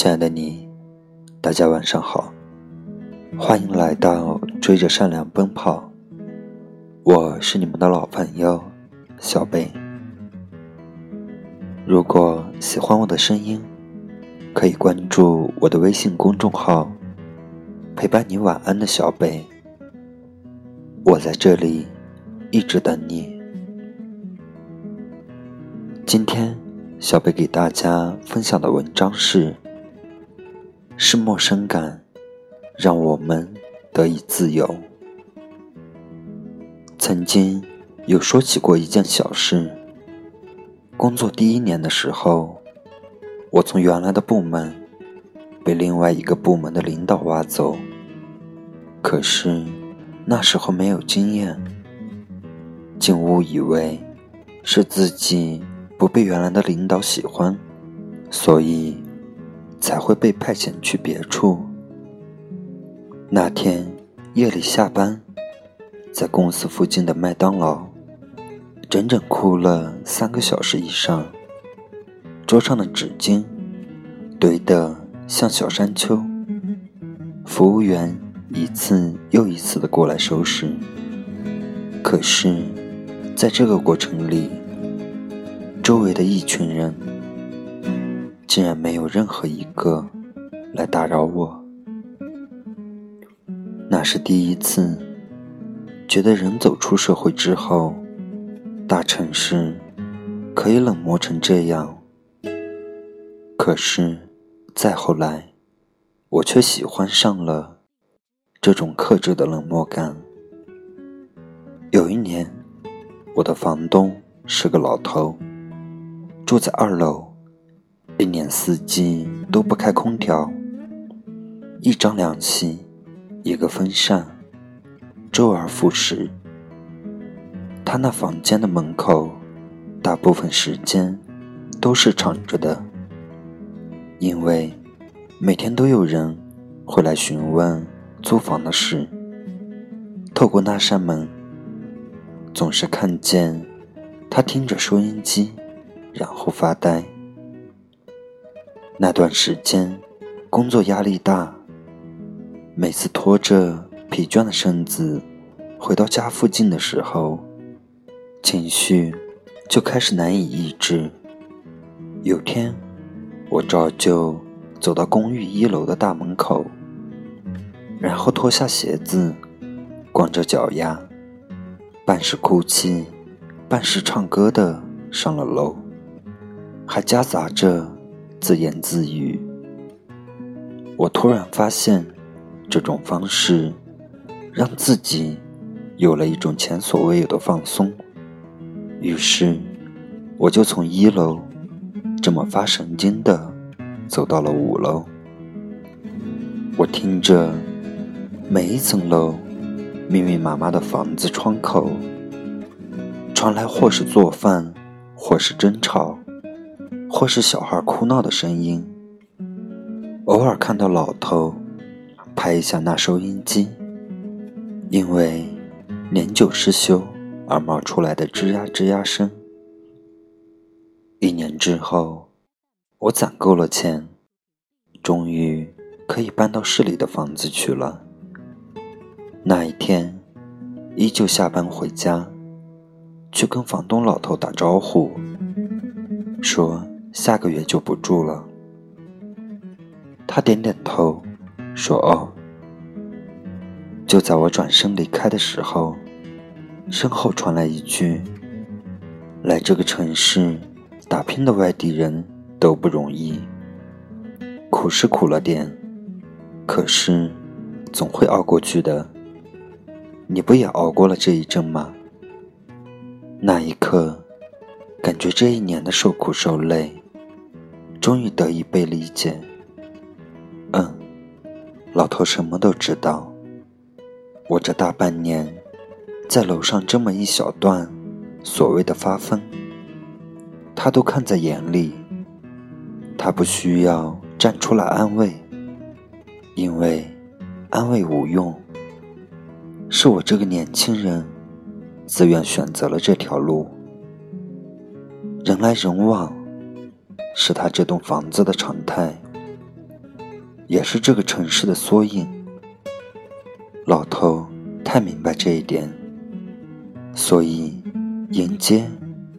亲爱的你，大家晚上好，欢迎来到追着善良奔跑。我是你们的老朋友小贝。如果喜欢我的声音，可以关注我的微信公众号“陪伴你晚安的小贝”。我在这里一直等你。今天。小贝给大家分享的文章是：是陌生感让我们得以自由。曾经有说起过一件小事。工作第一年的时候，我从原来的部门被另外一个部门的领导挖走。可是那时候没有经验，竟误以为是自己。不被原来的领导喜欢，所以才会被派遣去别处。那天夜里下班，在公司附近的麦当劳，整整哭了三个小时以上。桌上的纸巾堆得像小山丘，服务员一次又一次的过来收拾。可是，在这个过程里，周围的一群人，竟然没有任何一个来打扰我。那是第一次觉得人走出社会之后，大城市可以冷漠成这样。可是再后来，我却喜欢上了这种克制的冷漠感。有一年，我的房东是个老头。住在二楼，一年四季都不开空调，一张凉席，一个风扇，周而复始。他那房间的门口，大部分时间都是敞着的，因为每天都有人会来询问租房的事。透过那扇门，总是看见他听着收音机。然后发呆。那段时间，工作压力大，每次拖着疲倦的身子回到家附近的时候，情绪就开始难以抑制。有天，我照旧走到公寓一楼的大门口，然后脱下鞋子，光着脚丫，半是哭泣，半是唱歌的上了楼。还夹杂着自言自语。我突然发现，这种方式让自己有了一种前所未有的放松。于是，我就从一楼这么发神经的走到了五楼。我听着每一层楼密密麻麻的房子窗口传来或是做饭，或是争吵。或是小孩哭闹的声音，偶尔看到老头拍一下那收音机，因为年久失修而冒出来的吱呀吱呀声。一年之后，我攒够了钱，终于可以搬到市里的房子去了。那一天，依旧下班回家，去跟房东老头打招呼，说。下个月就不住了。他点点头，说：“哦。”就在我转身离开的时候，身后传来一句：“来这个城市打拼的外地人都不容易，苦是苦了点，可是总会熬过去的。你不也熬过了这一阵吗？”那一刻，感觉这一年的受苦受累。终于得以被理解。嗯，老头什么都知道。我这大半年，在楼上这么一小段所谓的发疯，他都看在眼里。他不需要站出来安慰，因为安慰无用。是我这个年轻人自愿选择了这条路。人来人往。是他这栋房子的常态。也是这个城市的缩影。老头太明白这一点，所以迎接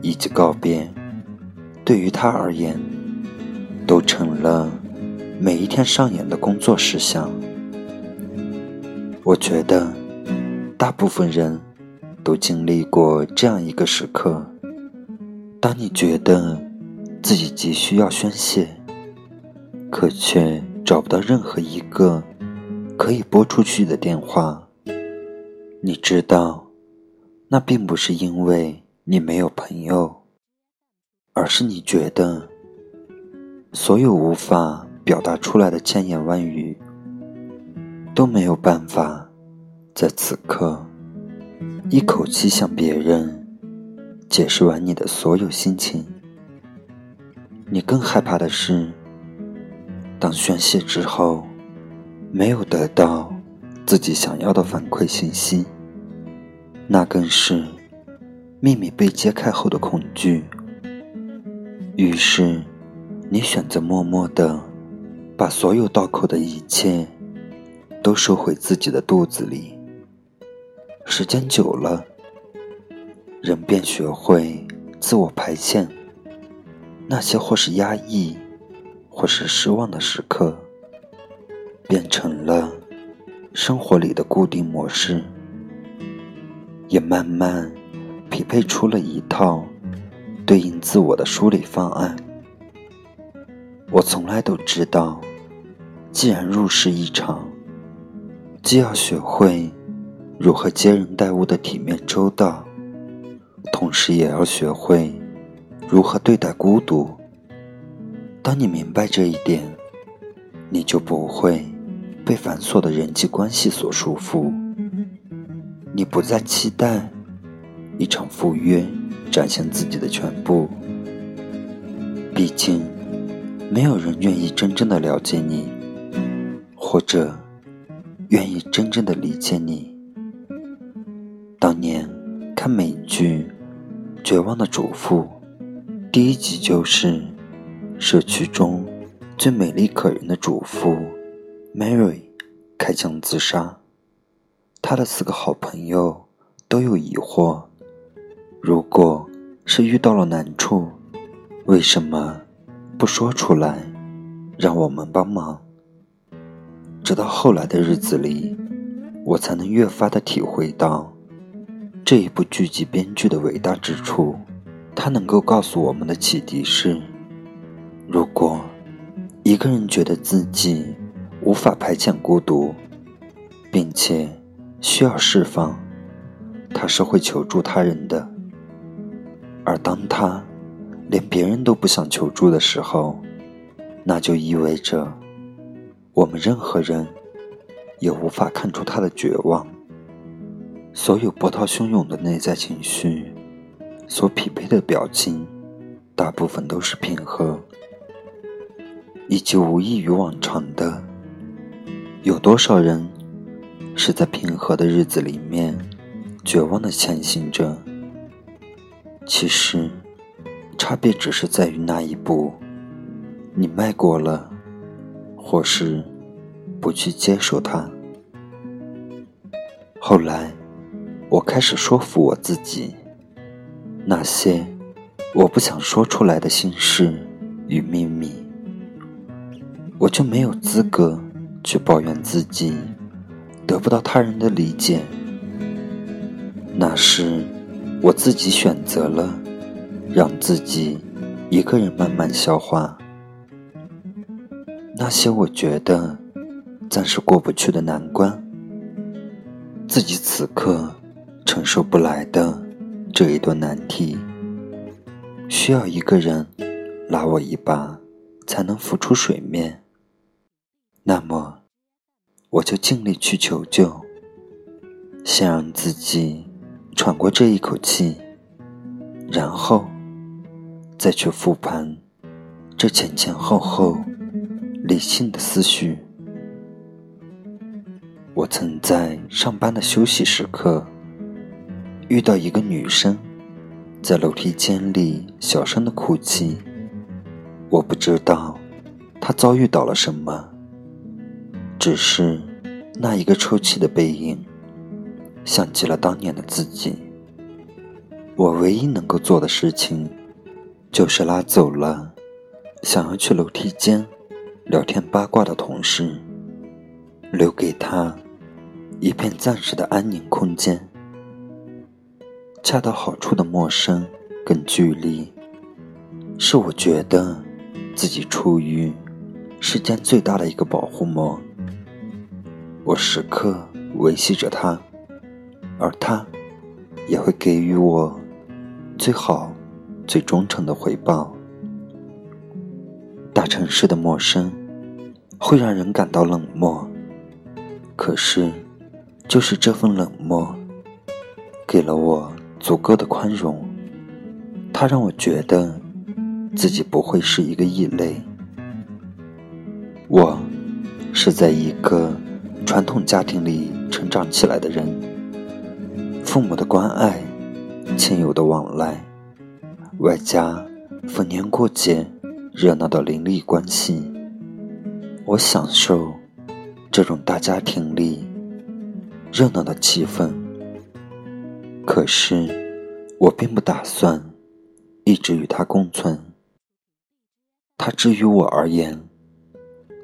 以及告别，对于他而言，都成了每一天上演的工作事项。我觉得，大部分人都经历过这样一个时刻：当你觉得自己急需要宣泄，可却找不到任何一个可以拨出去的电话。你知道，那并不是因为你没有朋友，而是你觉得所有无法表达出来的千言万语。都没有办法在此刻一口气向别人解释完你的所有心情。你更害怕的是，当宣泄之后没有得到自己想要的反馈信息，那更是秘密被揭开后的恐惧。于是，你选择默默的把所有道口的一切。都收回自己的肚子里。时间久了，人便学会自我排遣。那些或是压抑，或是失望的时刻，变成了生活里的固定模式，也慢慢匹配出了一套对应自我的梳理方案。我从来都知道，既然入世一场。既要学会如何接人待物的体面周到，同时也要学会如何对待孤独。当你明白这一点，你就不会被繁琐的人际关系所束缚。你不再期待一场赴约展现自己的全部，毕竟没有人愿意真正的了解你，或者。愿意真正的理解你。当年看美剧《绝望的主妇》，第一集就是社区中最美丽可人的主妇 Mary 开枪自杀。她的四个好朋友都有疑惑：如果是遇到了难处，为什么不说出来，让我们帮忙？直到后来的日子里，我才能越发的体会到这一部剧集编剧的伟大之处。它能够告诉我们的启迪是：如果一个人觉得自己无法排遣孤独，并且需要释放，他是会求助他人的；而当他连别人都不想求助的时候，那就意味着。我们任何人也无法看出他的绝望。所有波涛汹涌的内在情绪，所匹配的表情，大部分都是平和，以及无异于往常的。有多少人是在平和的日子里面绝望的前行着？其实，差别只是在于那一步，你迈过了。或是不去接受它。后来，我开始说服我自己，那些我不想说出来的心事与秘密，我就没有资格去抱怨自己得不到他人的理解。那是我自己选择了让自己一个人慢慢消化。那些我觉得暂时过不去的难关，自己此刻承受不来的这一段难题，需要一个人拉我一把才能浮出水面。那么，我就尽力去求救，先让自己喘过这一口气，然后再去复盘这前前后后。理性的思绪。我曾在上班的休息时刻，遇到一个女生，在楼梯间里小声的哭泣。我不知道她遭遇到了什么，只是那一个抽泣的背影，像极了当年的自己。我唯一能够做的事情，就是拉走了想要去楼梯间聊天八卦的同事，留给他一片暂时的安宁空间。恰到好处的陌生跟距离，是我觉得自己处于世间最大的一个保护膜。我时刻维系着他，而他也会给予我最好、最忠诚的回报。大城市的陌生会让人感到冷漠，可是就是这份冷漠，给了我足够的宽容。它让我觉得自己不会是一个异类。我是在一个。传统家庭里成长起来的人，父母的关爱，亲友的往来，外加逢年过节热闹的邻里关系，我享受这种大家庭里热闹的气氛。可是，我并不打算一直与它共存。它之于我而言，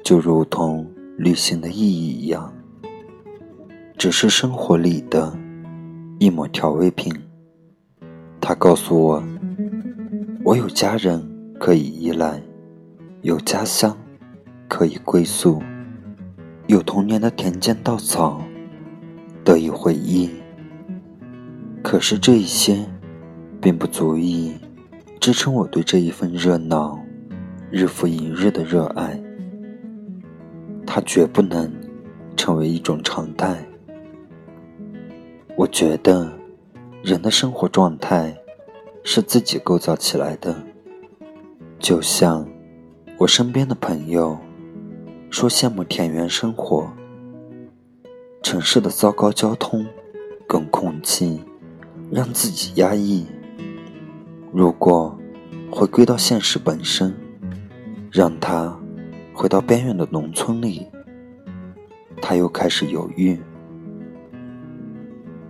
就如同……旅行的意义一样，只是生活里的一抹调味品。他告诉我，我有家人可以依赖，有家乡可以归宿，有童年的田间稻草得以回忆。可是这一些，并不足以支撑我对这一份热闹日复一日的热爱。它绝不能成为一种常态。我觉得，人的生活状态是自己构造起来的。就像我身边的朋友说羡慕田园生活，城市的糟糕交通跟空气让自己压抑。如果回归到现实本身，让他。回到边远的农村里，他又开始犹豫。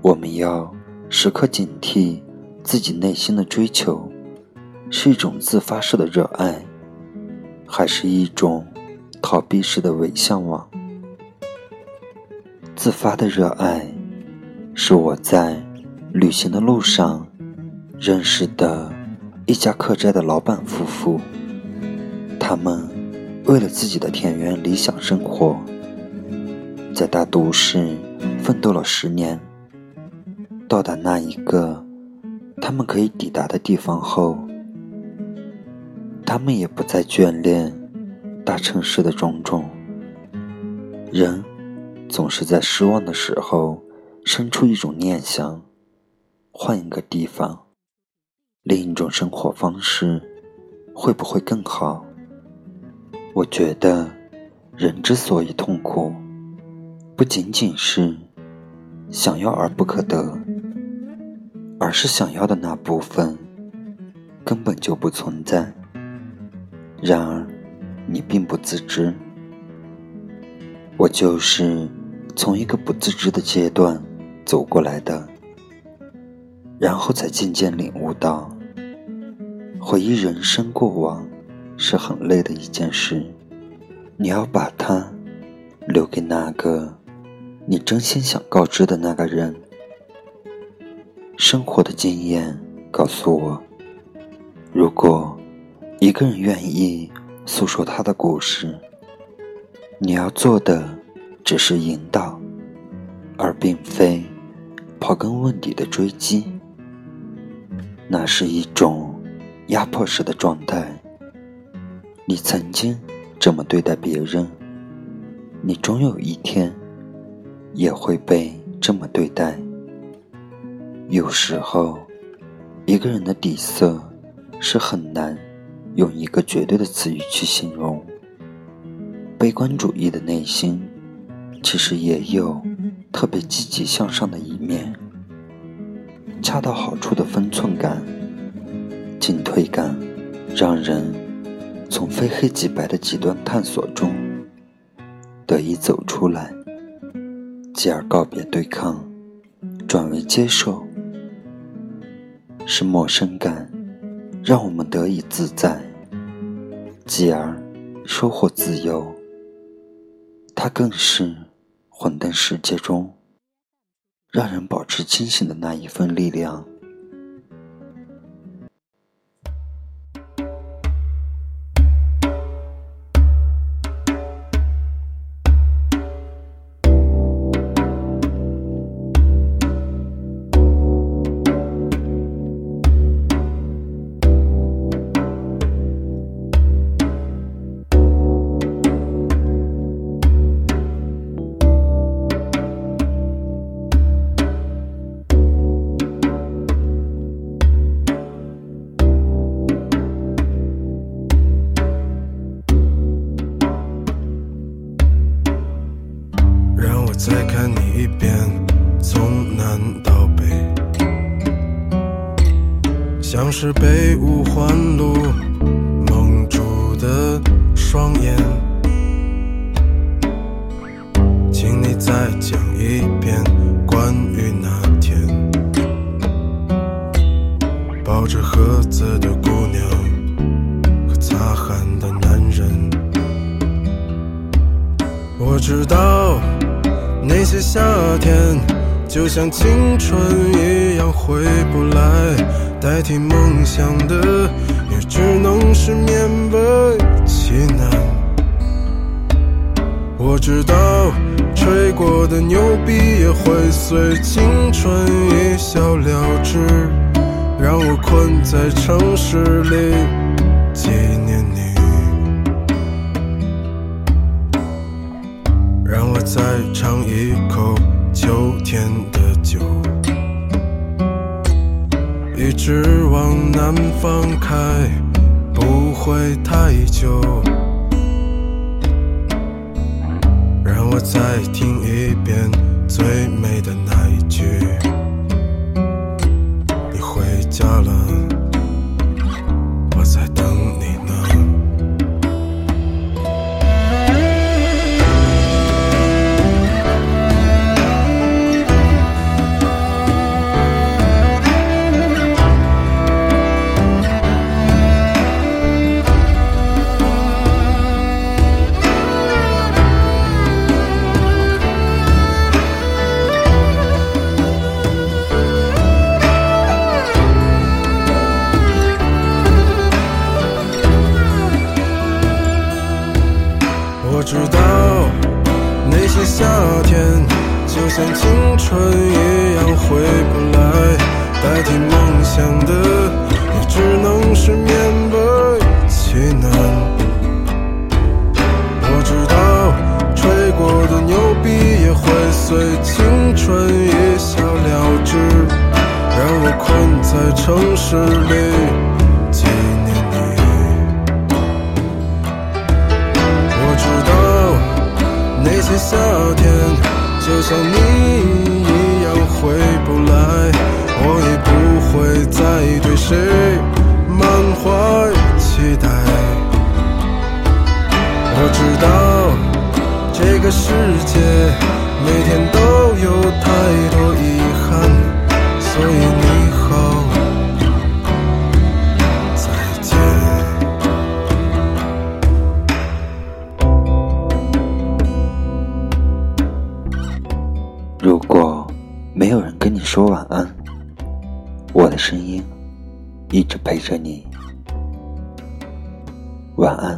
我们要时刻警惕自己内心的追求，是一种自发式的热爱，还是一种逃避式的伪向往？自发的热爱，是我在旅行的路上认识的一家客栈的老板夫妇，他们。为了自己的田园理想生活，在大都市奋斗了十年，到达那一个他们可以抵达的地方后，他们也不再眷恋大城市的种种。人总是在失望的时候生出一种念想：换一个地方，另一种生活方式，会不会更好？我觉得，人之所以痛苦，不仅仅是想要而不可得，而是想要的那部分根本就不存在。然而，你并不自知。我就是从一个不自知的阶段走过来的，然后才渐渐领悟到，回忆人生过往。是很累的一件事，你要把它留给那个你真心想告知的那个人。生活的经验告诉我，如果一个人愿意诉说他的故事，你要做的只是引导，而并非刨根问底的追击。那是一种压迫式的状态。你曾经这么对待别人，你终有一天也会被这么对待。有时候，一个人的底色是很难用一个绝对的词语去形容。悲观主义的内心，其实也有特别积极向上的一面。恰到好处的分寸感、进退感，让人。从非黑即白的极端探索中，得以走出来，继而告别对抗，转为接受。是陌生感，让我们得以自在，继而收获自由。它更是混沌世界中让人保持清醒的那一份力量。是被五环路蒙住的双眼。请你再讲一遍关于那天抱着盒子的姑娘和擦汗的男人。我知道。那些夏天，就像青春一样回不来。代替梦想的，也只能是勉为其难。我知道，吹过的牛逼也会随青春一笑了之。让我困在城市里，纪念你。让我再尝一口秋天的酒，一直往南方开，不会太久。让我再听一遍最美的那一句：会随青春一笑了之，让我困在城市里纪念你。我知道那些。夏天就像你一样回不来，我也不会再对谁满怀期待。我知道这个世界天都有太多遗憾，所以你好。再见。如果没有人跟你说晚安，我的声音一直陪着你。晚安。